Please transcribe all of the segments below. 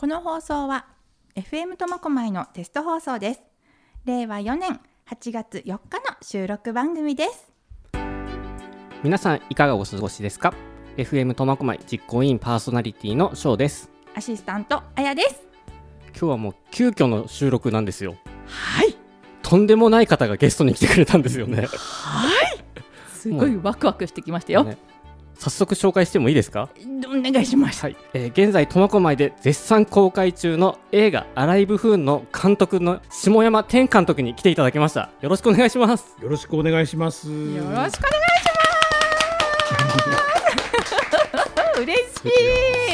この放送は FM 苫小牧のテスト放送です。令和4年8月4日の収録番組です。皆さんいかがお過ごしですか？FM 苫小牧実行委員パーソナリティの翔です。アシスタントあやです。今日はもう急遽の収録なんですよ。はい。とんでもない方がゲストに来てくれたんですよね。はい。すごいワクワクしてきましたよ、ね早速紹介してもいいですか？お願いします。はい、えー現在苫小牧で絶賛公開中の映画「アライブフーン」の監督の下山天監督に来ていただきました。よろしくお願いします。よろしくお願いします。よろしくお願いします。嬉し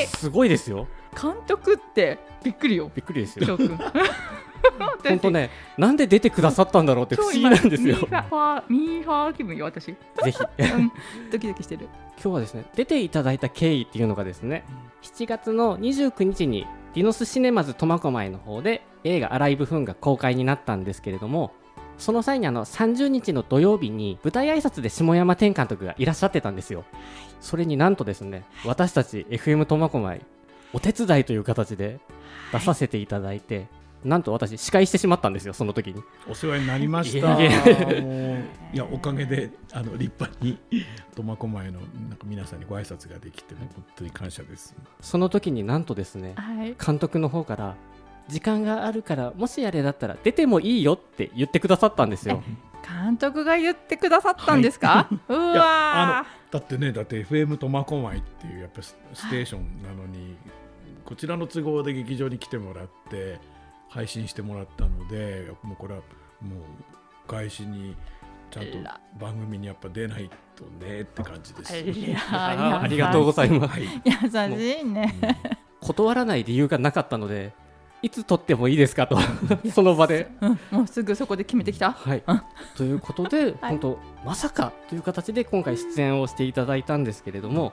いすごいですよ。監督ってびっくりよ。びっくりですよ 本当ねなんで出てくださったんだろうって不思議なんですよ。ミーファーミーー気分よ私。ぜひ。うん。ドキドキしてる。今日はですね出ていただいた経緯っていうのがですね7月の29日にディノスシネマズ苫小牧の方で映画「アライブフン」が公開になったんですけれどもその際にあの30日の土曜日に舞台挨拶で下山天監督がいらっしゃってたんですよ。それになんとですね私たち FM 苫小牧お手伝いという形で出させていただいて、なんと私司会してしまったんですよその時に。お世話になりました。いやおかげであの立派に苫小牧のなんか皆さんにご挨拶ができて本当に感謝です。その時になんとですねはい。監督の方から時間があるからもしあれだったら出てもいいよって言ってくださったんですよ。監督が言ってくださったんですか、ういやわだってねだって FM 苫小牧っていうやっぱスステーションなのにこちらの都合で劇場に来てもらって配信してもらったのでもうこれはもう返しにちゃんと番組にやっぱ出ないとねって感じです。いやあーありがとうございます。はい。優しいね断らない理由がなかったのでいつ撮ってもいいですかとその場で。うんもうすぐそこで決めてきた。はい。うん、ということで、本当まさかという形で今回出演をしていただいたんですけれども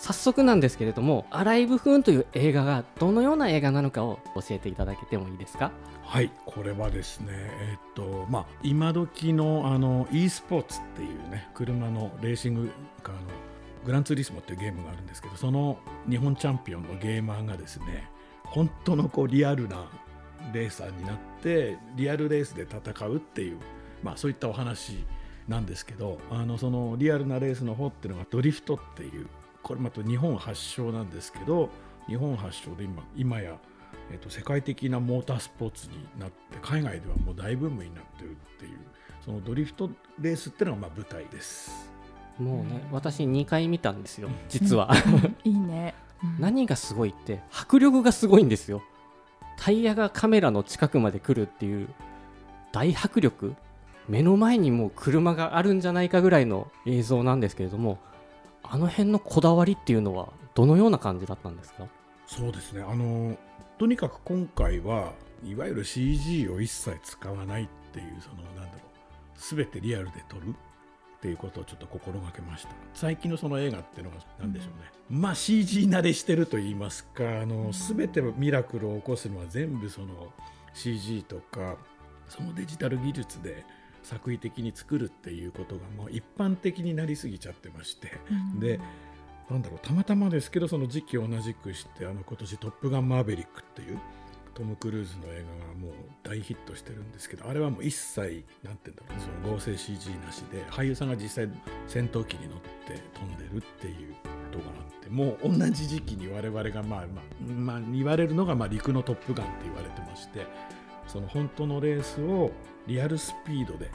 早速なんですけれども「アライブフーン」という映画がどのような映画なのかを教えていただけてもいいですか？はい、これはですね、えっと、まあ、今時のあの e スポーツっていうね、車のレーシングカーのグランツーリスモっていうゲームがあるんですけど、その日本チャンピオンのゲーマーがですね、本当のこうリアルなレーサーになって、リアルレースで戦うっていう、まあ、そういったお話なんですけど、あのそのリアルなレースの方っていうのがドリフトっていう、これまた日本発祥なんですけど、日本発祥で今今やえっと世界的なモータースポーツになって海外ではもう大ブームになってるっていうそのドリフトレースっていうのがまあ舞台です。もうね私2回見たんですよ実は。いいね、うん。何がすごいって迫力がすごいんですよ。タイヤがカメラの近くまで来るっていう大迫力。目の前にもう車があるんじゃないかぐらいの映像なんですけれどもあの辺のこだわりっていうのはどのような感じだったんですか？そうですね。あのとにかく今回はいわゆる CG を一切使わないっていうそのなんだろう全てリアルで撮るっていうことをちょっと心がけました。最近のその映画っていうのが何でしょうね、まあ CG 慣れしてると言いますかあの全てミラクルを起こすのは全部その CG とかそのデジタル技術で作為的に作るっていうことがもう一般的になりすぎちゃってまして、でなんだろうたまたまですけどその時期を同じくしてあの今年「トップガンマーヴェリック」っていうトム・クルーズの映画がもう大ヒットしてるんですけどあれはもう一切なんて言うんだろうその合成 CG なしで俳優さんが実際戦闘機に乗って飛んでるっていうことがあってもう同じ時期に我々がまあまあ、まあ、言われるのがまあ陸のトップガンって言われてましてその本当のレースをリアルスピードで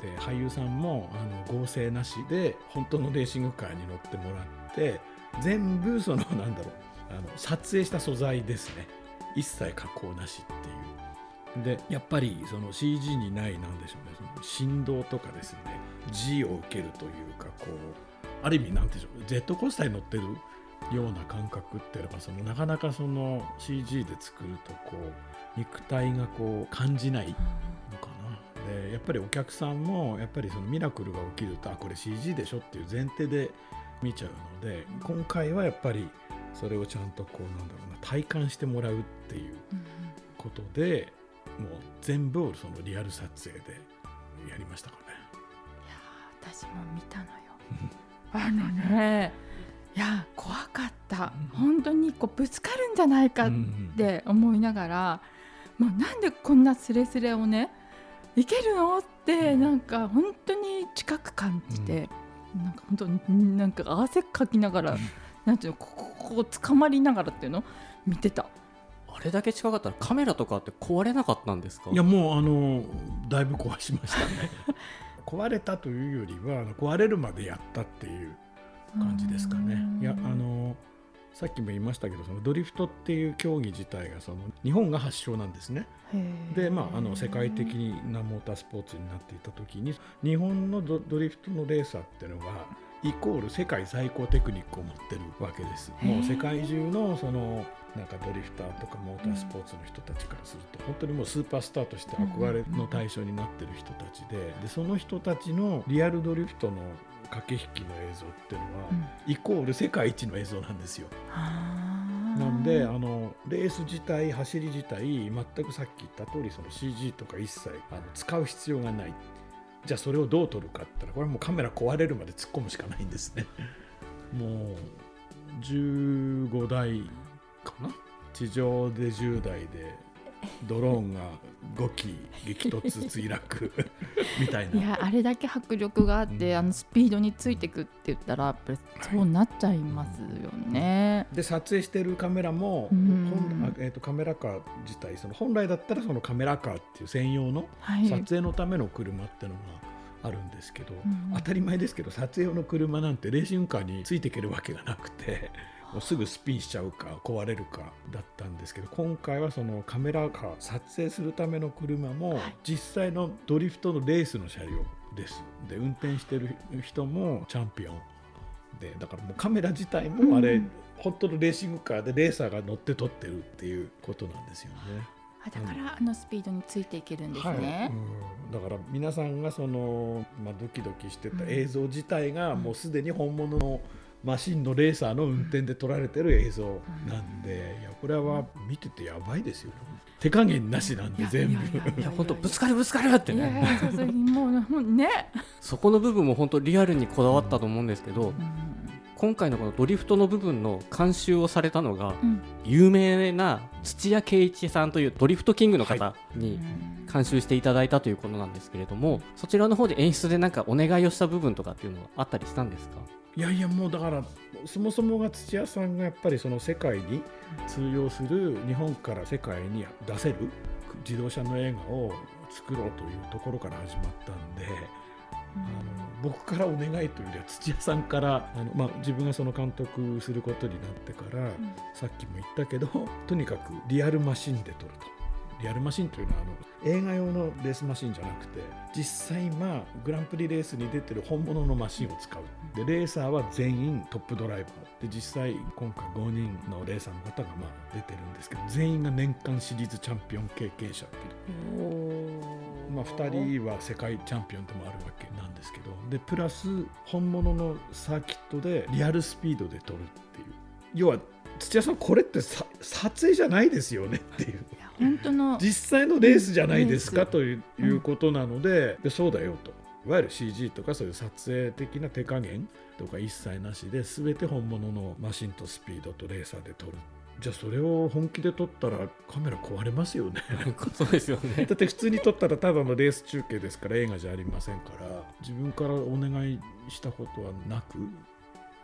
で俳優さんもあの合成なしで本当のレーシングカーに乗ってもらって全部そのなんだろうあの撮影した素材ですね。一切加工なしっていう。でやっぱりその CG にないなんでしょうねその振動とかですね G を受けるというかこうある意味なんでしょうジェットコースターに乗ってるような感覚っていうのがそのなかなかその CG で作るとこう肉体がこう感じないでやっぱりお客さんもやっぱりそのミラクルが起きるとあこれ CG でしょっていう前提で見ちゃうので今回はやっぱりそれをちゃんとこうなんだろうな体感してもらうっていうことでもう全部をそのリアル撮影でやりましたかね。私も見たのよ。あのねいや怖かった。本当にこうぶつかるんじゃないかって思いながら、もうなんでこんなスレスレをねいけるのってなんか本当に近く感じて、うん、なんか本当になんか汗かきながら、うん、なんていうのここここ捕まりながらっていうの？見てた。あれだけ近かったらカメラとかって壊れなかったんですか？いやもうあのだいぶ壊しましたね。壊れたというよりは壊れるまでやったっていう感じですかね。いやあのさっきも言いましたけどそのドリフトっていう競技自体がその日本が発祥なんですね。でまああの世界的なモータースポーツになっていた時に日本のドリフトのレーサーっていうのがイコール世界最高テクニックを持ってるわけです。もう世界中のそのなんかドリフターとかモータースポーツの人たちからすると、本当にもうスーパースターとして憧れの対象になってる人たちででその人たちのリアルドリフトの駆け引きの映像っていうのは、イコール世界一の映像なんですよ。なんであのレース自体走り自体全くさっき言った通りその CG とか一切あの使う必要がない。じゃあそれをどう撮るかって言ったらこれはもうカメラ壊れるまで突っ込むしかないんですね。もう15台かな？地上で10台でドローンが5機激突墜落 みたいな。いやあれだけ迫力があって、うん、あのスピードについていくって言ったらやっぱりそうなっちゃいますよね。で撮影してるカメラも、うん、えーと、カメラカー自体その本来だったらそのカメラカーっていう専用の撮影のための車っていうのが、あるんですけど、当たり前ですけど撮影用の車なんてレーシングカーについていけるわけがなくてすぐスピンしちゃうか壊れるかだったんですけど今回はそのカメラカー撮影するための車も実際のドリフトのレースの車両です。で運転してる人もチャンピオンでだからもうカメラ自体もあれ、うん、本当のレーシングカーでレーサーが乗って撮ってるっていうことなんですよね。だからあのスピードについていけるんですね、はい。うん、だから皆さんがその、まあ、ドキドキしてた映像自体がもうすでに本物のマシンのレーサーの運転で撮られてる映像なんで、いやこれは見ててやばいですよ、手加減なしなんで全部。いや本当ぶつかるぶつかるってね。もうね。そこの部分も本当リアルにこだわったと思うんですけど、今回のこのドリフトの部分の監修をされたのが、有名な土屋圭一さんというドリフトキングの方に監修していただいたということなんですけれども、そちらの方で演出で何かお願いをした部分とかっていうのはあったりしたんですか？いやいやもうだからそもそもが土屋さんがやっぱりその世界に通用する日本から世界に出せる自動車の映画を作ろうというところから始まったんで、あの僕からお願いというよりは土屋さんからあの、まあ、自分がその監督することになってから、さっきも言ったけどとにかくリアルマシンで撮ると。リアルマシンというのはあの映画用のレースマシンじゃなくて実際まあグランプリレースに出てる本物のマシンを使う。でレーサーは全員トップドライバー。で実際今回5人のレーサーの方がまあ出てるんですけど全員が年間シリーズチャンピオン経験者っていう。まあ、2人は世界チャンピオンでもあるわけなんですけど。でプラス本物のサーキットでリアルスピードで撮るっていう。要は土屋さんこれって撮影じゃないですよねっていう本当の実際のレースじゃないですかということなのででそうだよと。いわゆる CG とかそういう撮影的な手加減とか一切なしで全て本物のマシンとスピードとレーサーで撮る。じゃあそれを本気で撮ったらカメラ壊れますよね。そうですよね。だって普通に撮ったらただのレース中継ですから映画じゃありませんから。自分からお願いしたことはなく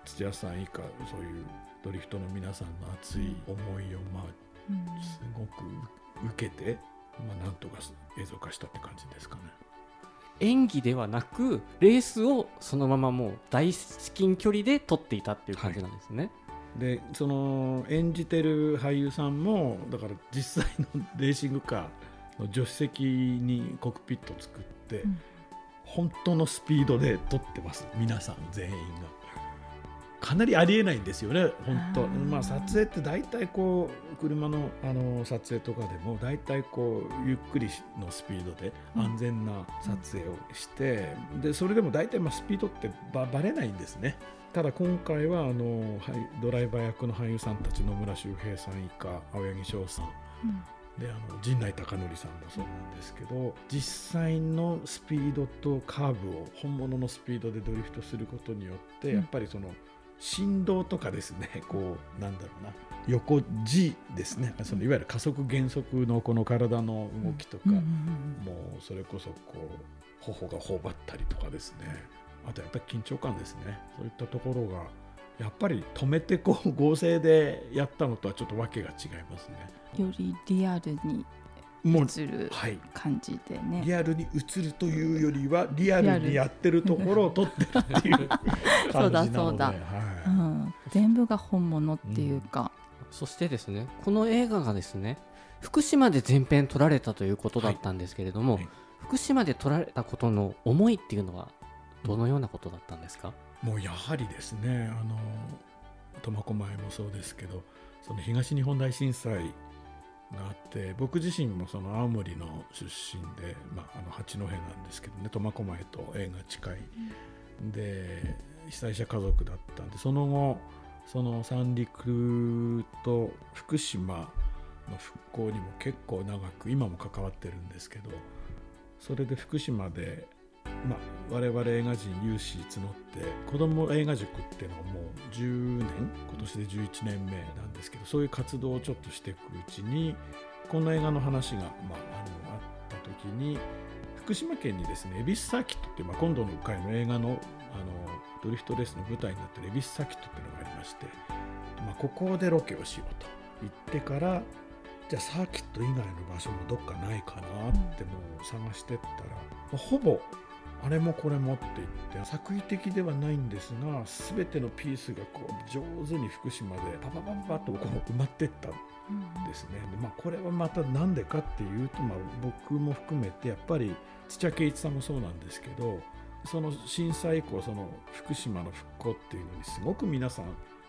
土屋さん以下そういうドリフトの皆さんの熱い思いをまあすごく受けて、まあ、なんとか映像化したって感じですかね。演技ではなくレースをそのままもう大至近距離で撮っていたっていう感じなんですね。はい、でその演じてる俳優さんもだから実際のレーシングカーの助手席にコックピットを作って、うん、本当のスピードで撮ってます皆さん全員が。かなりありえないんですよね、本当、まあ、撮影って大体こう車のあの撮影とかでも大体こうゆっくりのスピードで安全な撮影をして、うん、でそれでも大体まあスピードってばばれないんですね。ただ今回はあのドライバー役の俳優さんたち野村周平さん以下青柳翔さん、うん。であの陣内孝則さんもそうなんですけど実際のスピードとカーブを本物のスピードでドリフトすることによって、やっぱりその振動とかですね こうなんだろうな。横 G ですね。そのいわゆる加速減速のこの体の動きとか、もうそれこそこう頬が頬張ったりとかですね。あとやっぱり緊張感ですね。そういったところがやっぱり止めてこう合成でやったのとはちょっと訳が違いますね。よりリアルに映る感じでね、はい、リアルに映るというよりはリアルにやってるところを撮ってるっていう感じなので。そうだそうだ、はい。うん、全部が本物っていうか、うん、そしてですねこの映画がですね福島で全編撮られたということだったんですけれども、はいはい、福島で撮られたことの思いっていうのはどのようなことだったんですか？もうやはりですねあの苫小牧もそうですけどその東日本大震災があって僕自身もその青森の出身で、まあ、あの八戸なんですけどね苫小牧と縁が近い、うん、で被災者家族だったんでその後その三陸と福島の復興にも結構長く今も関わってるんですけどそれで福島でまあ、我々映画人有志募って子ども映画塾っていうのはもう10年今年で11年目なんですけどそういう活動をちょっとしていくうちにこの映画の話が、まあ、あのあった時に福島県にですね恵比寿サーキットっていう、まあ、今度の回の映画のあのドリフトレースの舞台になってる恵比寿サーキットっていうのがありまして、まあ、ここでロケをしようと言ってからじゃあサーキット以外の場所もどっかないかなってもう探してったら、ほぼあれもこれもって言って作為的ではないんですが全てのピースがこう上手に福島でパパパパッとこう埋まっていったんですね。でまあ、これはまた何でかっていうと、まあ、僕も含めてやっぱり土屋圭一さんもそうなんですけどその震災以降その福島の復興っていうのにすごく皆さん、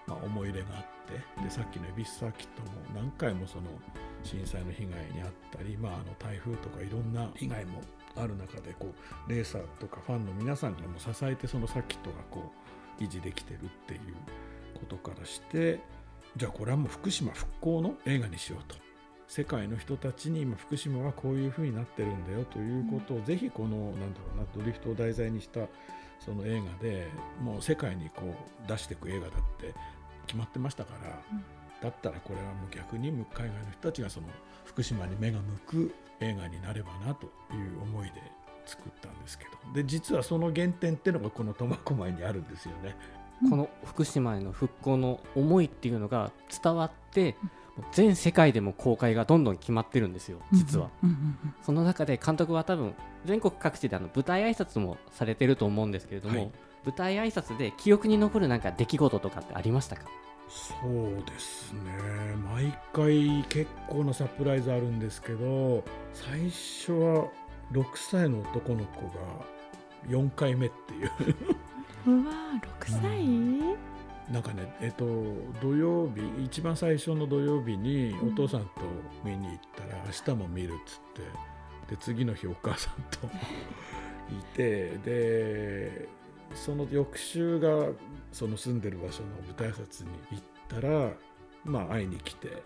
まあ、思い入れがあってでさっきの恵比寿サーキットも何回もその震災の被害に遭ったり、まあ、あの台風とかいろんな被害もある中でこうレーサーとかファンの皆さんがもう支えてそのサーキットがこう維持できてるっていうことからしてじゃあこれはもう福島復興の映画にしようと。世界の人たちに今福島はこういうふうになってるんだよということを、うん、ぜひこのなんだろうなドリフトを題材にしたその映画でもう世界にこう出していく映画だって決まってましたから、うん、だったらこれはもう逆に海外の人たちがその福島に目が向く映画になればなという思いで作ったんですけど。で実はその原点っていうのがこの苫小牧にあるんですよね。この福島への復興の思いっていうのが伝わって全世界でも公開がどんどん決まってるんですよ実は、その中で監督は多分全国各地であの舞台挨拶もされてると思うんですけれども、はい、舞台挨拶で記憶に残るなんか出来事とかってありましたか？そうですね。毎回結構なサプライズあるんですけど最初は6歳の男の子が4回目っていう。うわ6歳、うん、なんかねえっと土曜日一番最初の土曜日にお父さんと見に行ったら、うん、明日も見るっつってで次の日お母さんと いてでその翌週がその住んでる場所の舞台挨拶に行ったら、まあ、会いに来て。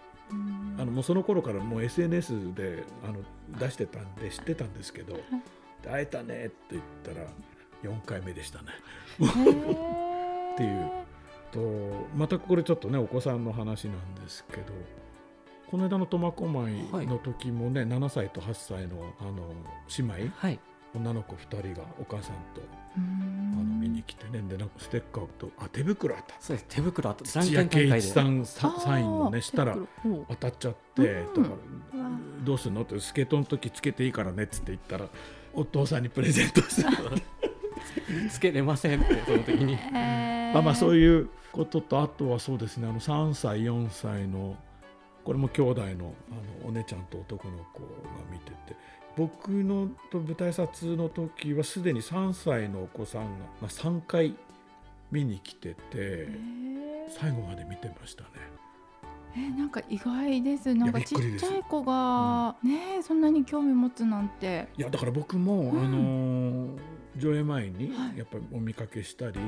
あのもうその頃からもう SNS であの出してたんで知ってたんですけど「会えたね」って言ったら4回目でしたね。っていうとまたこれちょっとねお子さんの話なんですけどこの間の苫小牧の時もね、はい、7歳と8歳のあの姉妹、はい、女の子2人がお母さんとあの見に来てね。でなんかステッカーとあ手袋あったそうです。手袋あった土屋圭一さんサインのねしたら当たっちゃってだからどうするの？ってスケートの時つけていいからねっつって言ったらお父さんにプレゼントして つけれませんってその時に、まあまあそういうこととあとはそうですね。あの3歳4歳のこれも兄弟のあのお姉ちゃんと男の子が見てて僕の舞台撮の時はすでに3歳のお子さんが、まあ、3回見に来てて最後まで見てましたね。えー、なんか意外です。なんかちっちゃい子が、うん、ねそんなに興味持つなんて。いやだから僕も、うん、あの上映前にやっぱりお見かけしたり、はい、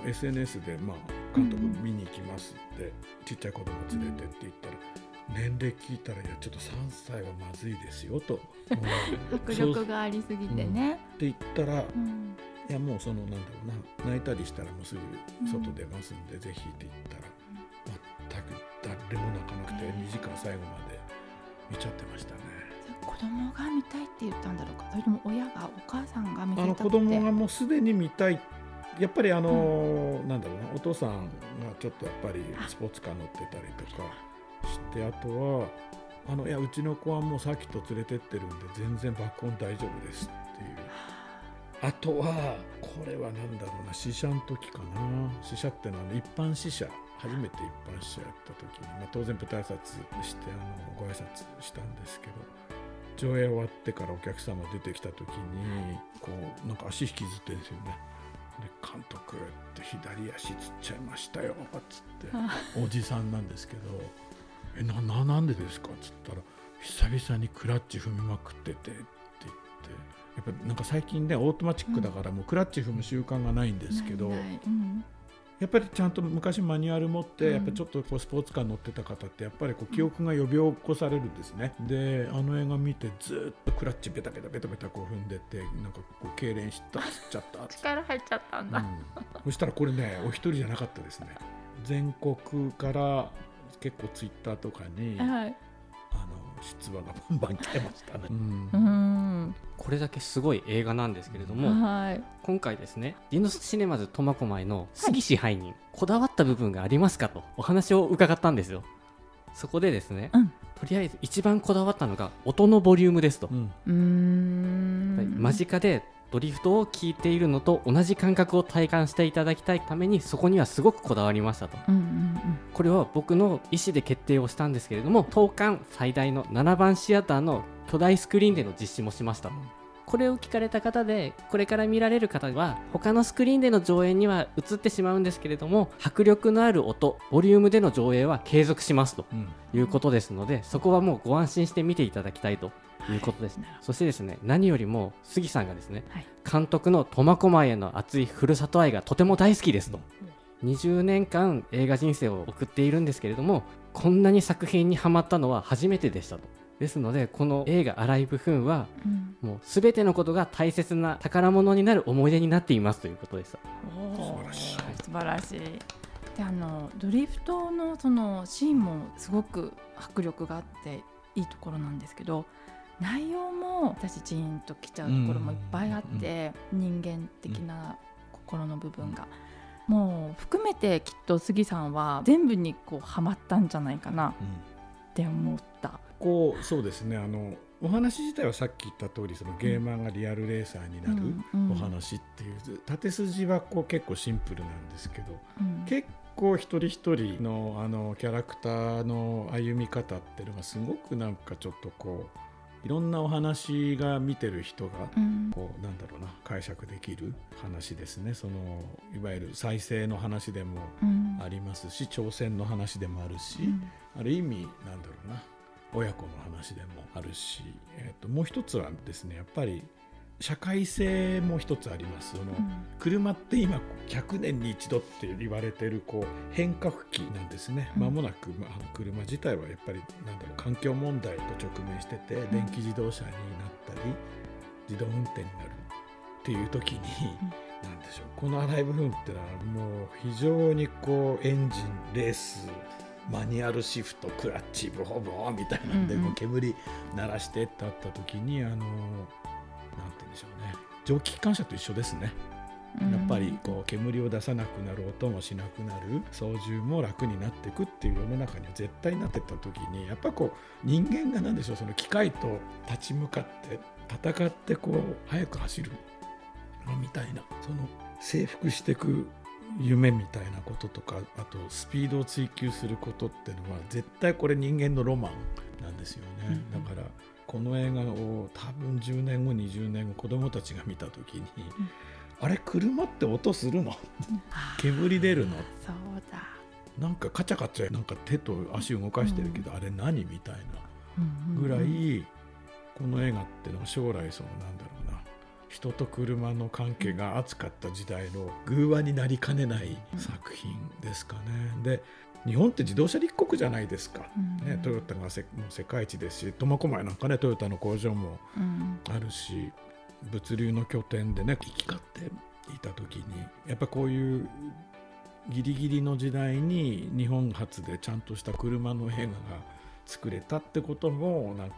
あの SNS で、まあ、監督見に行きますって、うん、ちっちゃい子供連れてって言ったら、年齢聞いたらいやちょっと3歳はまずいですよと。迫力がありすぎてね、うん、って言ったら、うん、いやもうそのなんだろうな。泣いたりしたらもうすぐ外出ますんで、ぜひって言ったら全く誰も泣かなくて2時間最後まで見ちゃってましたね。子供が見たいって言ったんだろうか。それとも親がお母さんが見たあの子供がもうすでに見たい。やっぱりあの、うん、なんだろうな。お父さんがちょっとやっぱりスポーツカー乗ってたりとかしてあとはあのいやうちの子はもうさっきと連れてってるんで全然爆音大丈夫ですっていう。あとはこれは何だろうな死者の時かな。死者ってのは一般死者初めて一般死者やった時に、まあ、当然舞台挨拶してあのご挨拶したんですけど上映終わってからお客様出てきた時にこうなんか足引きずってるんですよね。で監督って左足つっちゃいましたよっつって。おじさんなんですけど「えなななんでですか?」っつったら「久々にクラッチ踏みまくってて」って言ってやっぱなんか最近ねオートマチックだからもうクラッチ踏む習慣がないんですけど、うん。やっぱりちゃんと昔マニュアル持って、やっぱちょっとこうスポーツカー乗ってた方ってやっぱりこう記憶が呼び起こされるんですね。であの映画見てずっとクラッチベタベタベタベタこう踏んでてなんかこう痙攣したっちゃった。力入っちゃったんだ、うん、そしたらこれねお一人じゃなかったですね。全国から結構ツイッターとかに、はい、あの出話がバンバン来てましたね。うん。これだけすごい映画なんですけれども、はい、今回ですねディノスシネマズ苫小牧の杉支配人、はい、こだわった部分がありますかとお話を伺ったんですよ。そこでですね、うん、とりあえず一番こだわったのが音のボリュームですと、うん、間近でドリフトを聞いているのと同じ感覚を体感していただきたいためにそこにはすごくこだわりましたと、うんうんうん、これは僕の意思で決定をしたんですけれども東館最大の7番シアターの巨大スクリーンでの実施もしました、これを聞かれた方でこれから見られる方は他のスクリーンでの上映には映ってしまうんですけれども迫力のある音ボリュームでの上映は継続しますということですので、そこはもうご安心して見ていただきたいということです、ね、そしてですね何よりも杉さんがですね、はい、監督の苫小牧への熱いふるさと愛がとても大好きですと、うん、20年間映画人生を送っているんですけれどもこんなに作品にはまったのは初めてでしたと。ですのでこの映画「アライブ・フンは」うん、もう全てのことが大切な宝物になる思い出になっていますということでした素晴らしい。素晴らしい。であのドリフトのそのシーンもすごく迫力があっていいところなんですけど内容も私ジーンときちゃうところもいっぱいあって、人間的な心の部分が。もう含めてきっと杉さんは全部にこうハマったんじゃないかな。って思った。こうそうですね。あのお話自体はさっき言った通りそりゲーマーがリアルレーサーになるお話っていう、うんうん、縦筋はこう結構シンプルなんですけど、うん、結構一人一人のあのキャラクターの歩み方っていうのがすごくなんかちょっとこういろんなお話が見てる人がこう、なんだろうな解釈できる話ですね。そのいわゆる再生の話でもありますし、挑戦の話でもあるし、ある意味なんだろうな親子の話でもあるし、えー、ともう一つはですねやっぱり社会性も一つあります。その、車って今100年に一度って言われてるこう変革期なんですね。まもなく、まあ、車自体はやっぱりなんだろう環境問題と直面してて電気自動車になったり自動運転になるっていう時に、何でしょう。このアライブフンってのはもう非常にこうエンジンレースマニュアルシフトクラッチブホブホみたいなんで、もう煙鳴らしてってあった時にあのなんて言うんでしょうね。蒸気機関車と一緒ですね。やっぱりこう煙を出さなくなる音もしなくなる。操縦も楽になっていくっていう世の中には絶対なってった時にやっぱこう人間が何でしょうその機械と立ち向かって戦ってこう速く走るみたいなその征服していく夢みたいなこととかあとスピードを追求することっていうのは絶対これ人間のロマンなんですよね、うん、だからこの映画を多分10年後20年後子供たちが見た時に、うん、あれ車って音するの？煙出るの？そうだ。なんかカチャカチャなんか手と足動かしてるけど、うん、あれ何みたいなぐらい、この映画ってのは将来そのなんだろうな。人と車の関係が熱かった時代の偶話になりかねない作品ですかね。で日本って自動車立国じゃないですか、うん、ね、トヨタがせもう世界一ですし苫小牧なんかねトヨタの工場もあるし、うん、物流の拠点でね行き交っていた時にやっぱこういうギリギリの時代に日本初でちゃんとした車の映画が作れたってこともなんか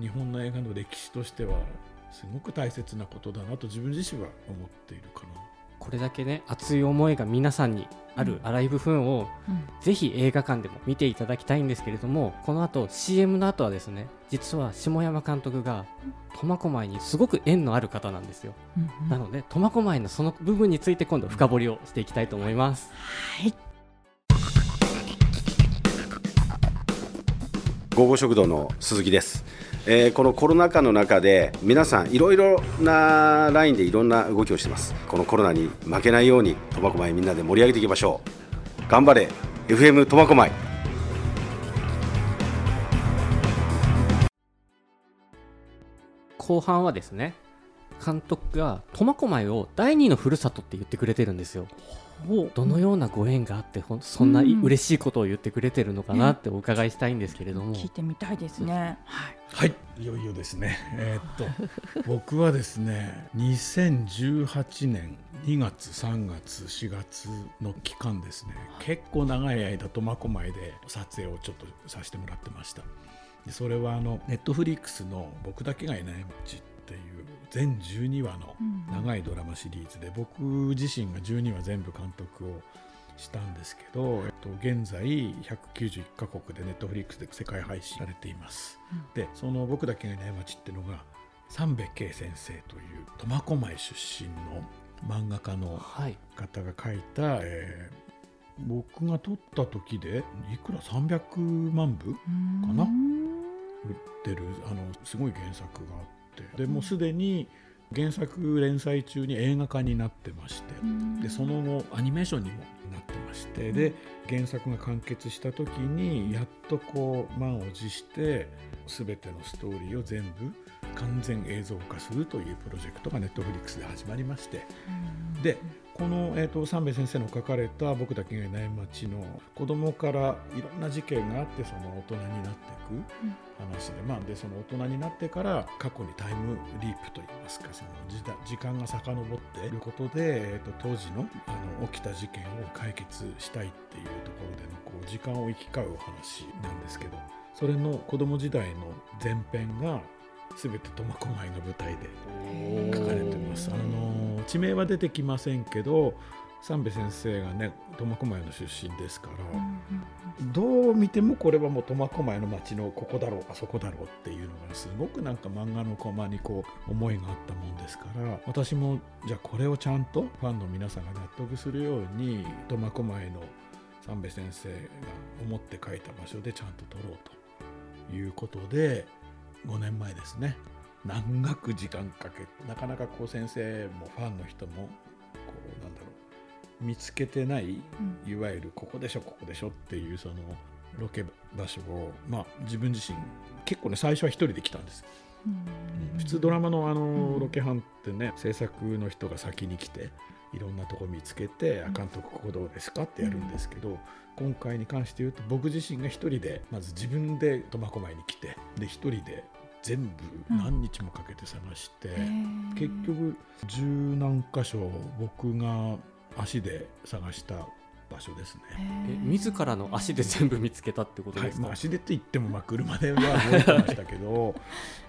日本の映画の歴史としてはすごく大切なことだなと自分自身は思っているかな。これだけね熱い思いが皆さんにあるアライブフンを、うん、ぜひ映画館でも見ていただきたいんですけれどもこの後 CM の後はですね実は下山監督が苫小牧にすごく縁のある方なんですよ、うんうん、なので苫小牧のその部分について今度深掘りをしていきたいと思います。はい。午後食堂の鈴木ですえー、このコロナ禍の中で皆さんいろいろなラインでいろんな動きをしてます。このコロナに負けないように苫小牧みんなで盛り上げていきましょう。頑張れ FM 苫小牧。後半はですね監督が苫小牧を第二のふるさとって言ってくれてるんですよ。どのようなご縁があってほんそんな嬉しいことを言ってくれてるのかなってお伺いしたいんですけれども、聞いてみたいですね。はい、はい、いよいよですね。えー、っと 僕はですね2018年2月3月4月の期間ですね。結構長い間苫小牧で撮影をちょっとさせてもらってました。でそれはあのネットフリックスの「僕だけがいない街」っていう全12話の長いドラマシリーズで、僕自身が12話全部監督をしたんですけど、えっと、現在191カ国でネットフリックスで世界配信されています、うん、でその「僕だけがいない街」っていうのが三部圭先生という苫小牧出身の漫画家の方が書いた、はい、えー、僕が撮った時でいくら？300万部かな？売ってるあのすごい原作があって。って。でもうすでに原作連載中に映画化になってまして。でその後アニメーションにもなってまして。で原作が完結した時にやっとこう満を持して全てのストーリーを全部完全映像化するというプロジェクトがネットフリックスで始まりまして。でこの、えーと、三瓶先生の書かれた「僕だけがいない街」の子供からいろんな事件があってその大人になっていく話で,、まあ、でその大人になってから過去にタイムリープといいますかその時間が遡っていることで、えーと、当時のあの起きた事件を解決したいっていうところでのこう時間を行き交うお話なんですけどそれの子供時代の前編が全て苫小牧の舞台で書かれてます。あの地名は出てきませんけど三部先生がね苫小牧の出身ですから、どう見てもこれはもう苫小牧の町のここだろうあそこだろうっていうのがすごくなんか漫画のコマにこう思いがあったもんですから私もじゃあこれをちゃんとファンの皆さんが納得するように苫小牧の三部先生が思って書いた場所でちゃんと撮ろうということで5年前ですね。長く時間かけなかなかこう先生もファンの人もこうなんだろう見つけてない、いわゆるここでしょここでしょっていうそのロケ場所を、まあ、自分自身結構ね最初は一人で来たんです。うん、普通ドラマのあのロケハンってね、制作の人が先に来ていろんなとこ見つけて「あ監督ここどうですか?」ってやるんですけど、今回に関して言うと僕自身が一人でまず自分で苫小牧に来てで一人で全部何日もかけて探して、うん、結局十何箇所僕が足で探した場所ですね。え自らの足で全部見つけたってことですか、はい、足でって言ってもまあ車では動いてましたけど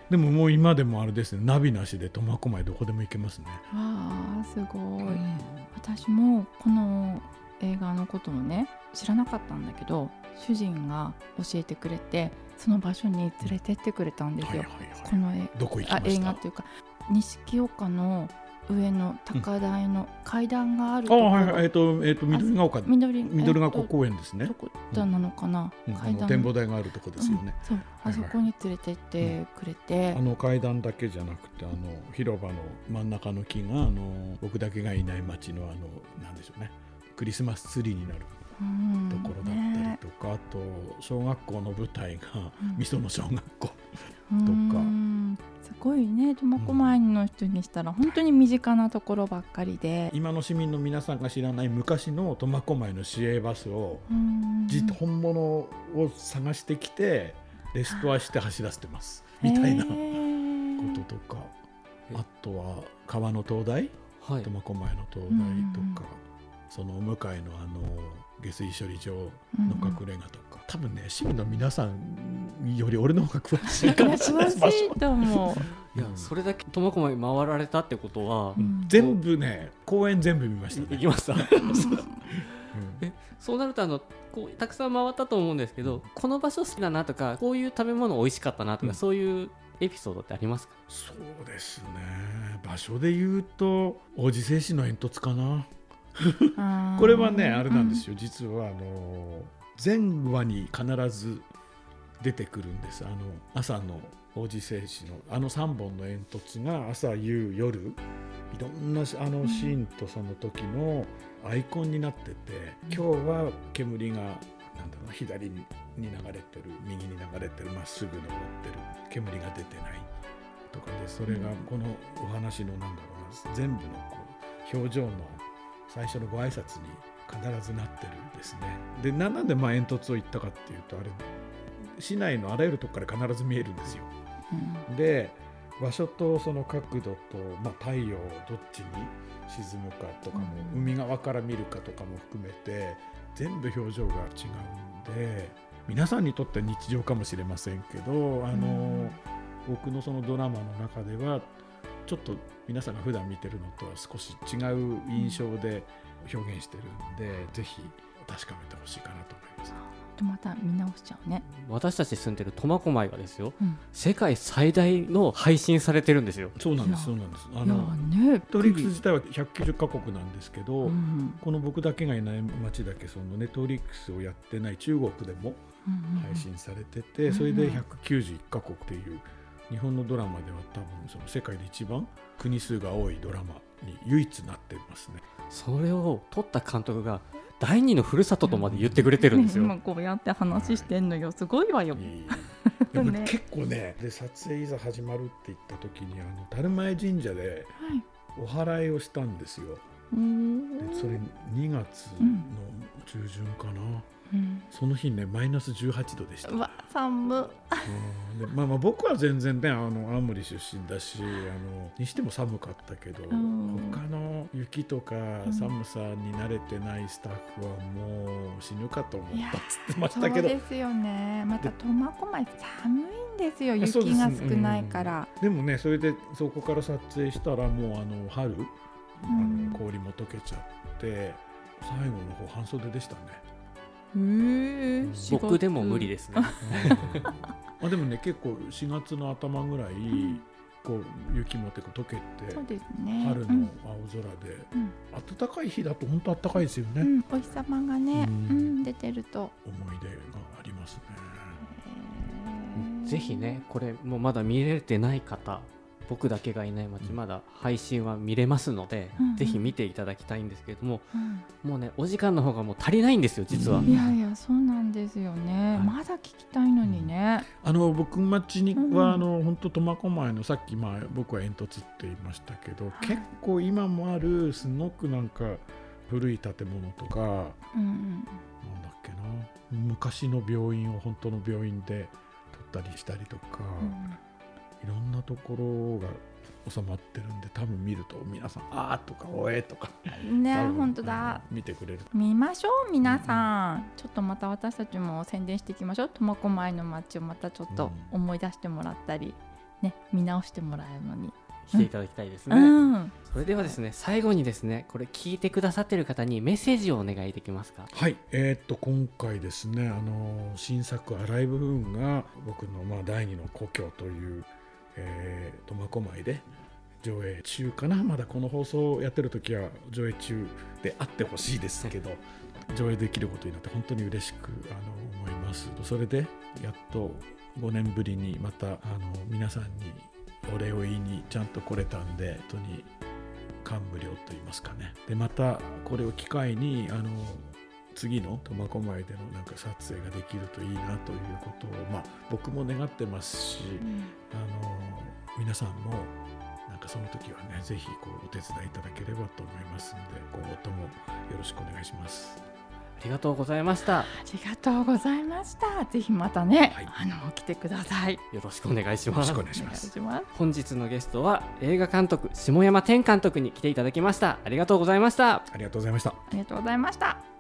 でももう今でもあれですねナビなしで苫小牧どこでも行けますね。わあすごい、うん、私もこの映画のことをね知らなかったんだけど主人が教えてくれてその場所に連れてってくれたんですよ。この映画っていうか錦岡の上の高台の階段があるところ、うん、あはいえっ、ー、とえっ、ー、と緑が丘。緑緑が丘公園ですね。どこだなのかな、うん、階段。展望台があるとこですよね。そう。あそこに連れてってくれて、あの階段だけじゃなくてあの広場の真ん中の木があの僕だけがいない町のあのなんでしょうね。クリスマスツリーになるところだったりとか、ね、あと小学校の舞台がみその小学校とか。すごいね苫小牧の人にしたら本当に身近なところばっかりで、今の市民の皆さんが知らない昔の苫小牧の市営バスを本物を探してきてレストアして走らせてます。みたいなこととか。あとは川の灯台？はい。苫小牧の灯台とか、そのお向かいのあの下水処理場の隠れ家とか、多分ね市民の皆さんより俺の方が詳しいかも。しれない詳しいと思う。いやそれだけ苫小牧回られたってことは、うん。全部ね公園全部見ましたね。行きました。うん。そうなるとあのこうたくさん回ったと思うんですけどこの場所好きだなとかこういう食べ物美味しかったなとか、うん。そういうエピソードってありますか？そうですね。場所で言うと王子製紙の煙突かなこれはねあれなんですよ、実はあの前話に必ず出てくるんです。あの朝の王子製紙のあの3本の煙突が朝夕夜いろんなあのシーンとその時のアイコンになってて今日は煙がなんだろうな左に流れてる右に流れてるまっすぐ登ってる煙が出てないとかでそれがこのお話のなんだろうな全部のこう表情の最初のご挨拶に必ずなってるんですね。でななんでまあ煙突を言ったかっていうとあれ市内のあらゆるところから必ず見えるんですよ。うんで場所とその角度と、まあ、太陽どっちに沈むかとかも、うん海側から見るかとかも含めて全部表情が違うんで皆さんにとっては日常かもしれませんけどあの、僕のそのドラマの中ではちょっと皆さんが普段見てるのとは少し違う印象で表現してるんで、ぜひ確かめてほしいかなと思います。でまた見直しちゃうね。私たち住んでる苫小牧がですようん世界最大の配信されてるんですよそうなんです、そうなんです。あの、ね。ネットフリックス自体は190カ国なんですけど、うんこの僕だけがいない街だけそのネットフリックスをやってない中国でもうん配信されてて、うんそれで191カ国っていう日本のドラマでは多分その世界で一番国数が多いドラマに唯一なってますね。それを撮った監督が第二のふるさととまで言ってくれてるんですよ、ね今こうやって話してんのよ。すごいわよ。でもね結構ねで撮影いざ始まるって言った時にあの樽前神社ではい。お祓いをしたんですよ。うーんでそれ2月の中旬かな、うんその日ねマイナス18度でした。うわ寒まあまあ僕は全然ねあの青森出身だしあのにしても寒かったけど、ん他の雪とかん寒さに慣れてないスタッフはもう死ぬかと思ったっつってましそうたけどですよね。また苫小牧寒いんですよ。雪が少ないから。でもねそれでそこから撮影したらもうあの春あうんの氷も溶けちゃって最後の方半袖でしたね。僕でも無理ですね。あでもね結構4月の頭ぐらい、んこう雪も結構溶けてそうですね。春のうん。青空で、うん。暖かい日だと本当暖かいですよね、うん、お日様がね、ううんん、出てると。思い出がありますね。ぜひねこれもうまだ見れてない方僕だけがいない街、うん。まだ配信は見れますので、うんうん。ぜひ見ていただきたいんですけれどもうん。もうねお時間の方がもう足りないんですよ実は、うんいやいや、そうなんですよね。はい。まだ聞きたいのにね。あの僕町には、うん。あの本当苫小牧のさっき、まあ、僕は煙突って言いましたけど、い。結構今もあるすごくなんか古い建物とかなんうんだっけな昔の病院を本当の病院で撮ったりしたりとか、うん。いろんなところが収まってるんで多分見ると皆さん「あー」とか「おえ」とかね、本当だ。見てくれる見ましょう皆さん、ちょっとまた私たちも宣伝していきましょう。苫小牧の街をまたちょっと思い出してもらったり、ね見直してもらえるのに、来ていただきたいですね、うん。それではですね最後にですねこれ聞いてくださってる方にメッセージをお願いできますか？はい、えーっと今回ですねあの新作「アライブ・フーン」が僕のまあ第二の故郷というえー苫小牧で上映中かな。まだこの放送をやってる時は上映中であってほしいですけど 上映できることになって本当に嬉しくあの思います。それでやっと5年ぶりにまたあの皆さんにお礼を言いにちゃんと来れたんで本当に感無量と言いますかね。でまたこれを機会にあの次の苫小牧でのなんか撮影ができるといいなということを、まあ、僕も願ってますし、あの皆さんもなんかその時はねぜひこうお手伝いいただければと思いますので今後ともよろしくお願いします。りがとうございました。ありがとうございました。ぜひまたね、はい。あの来てください。よろしくお願いします。よろしくお願いします。します本日のゲストは映画監督下山天監督に来ていただきましたありがとうございましたありがとうございましたありがとうございました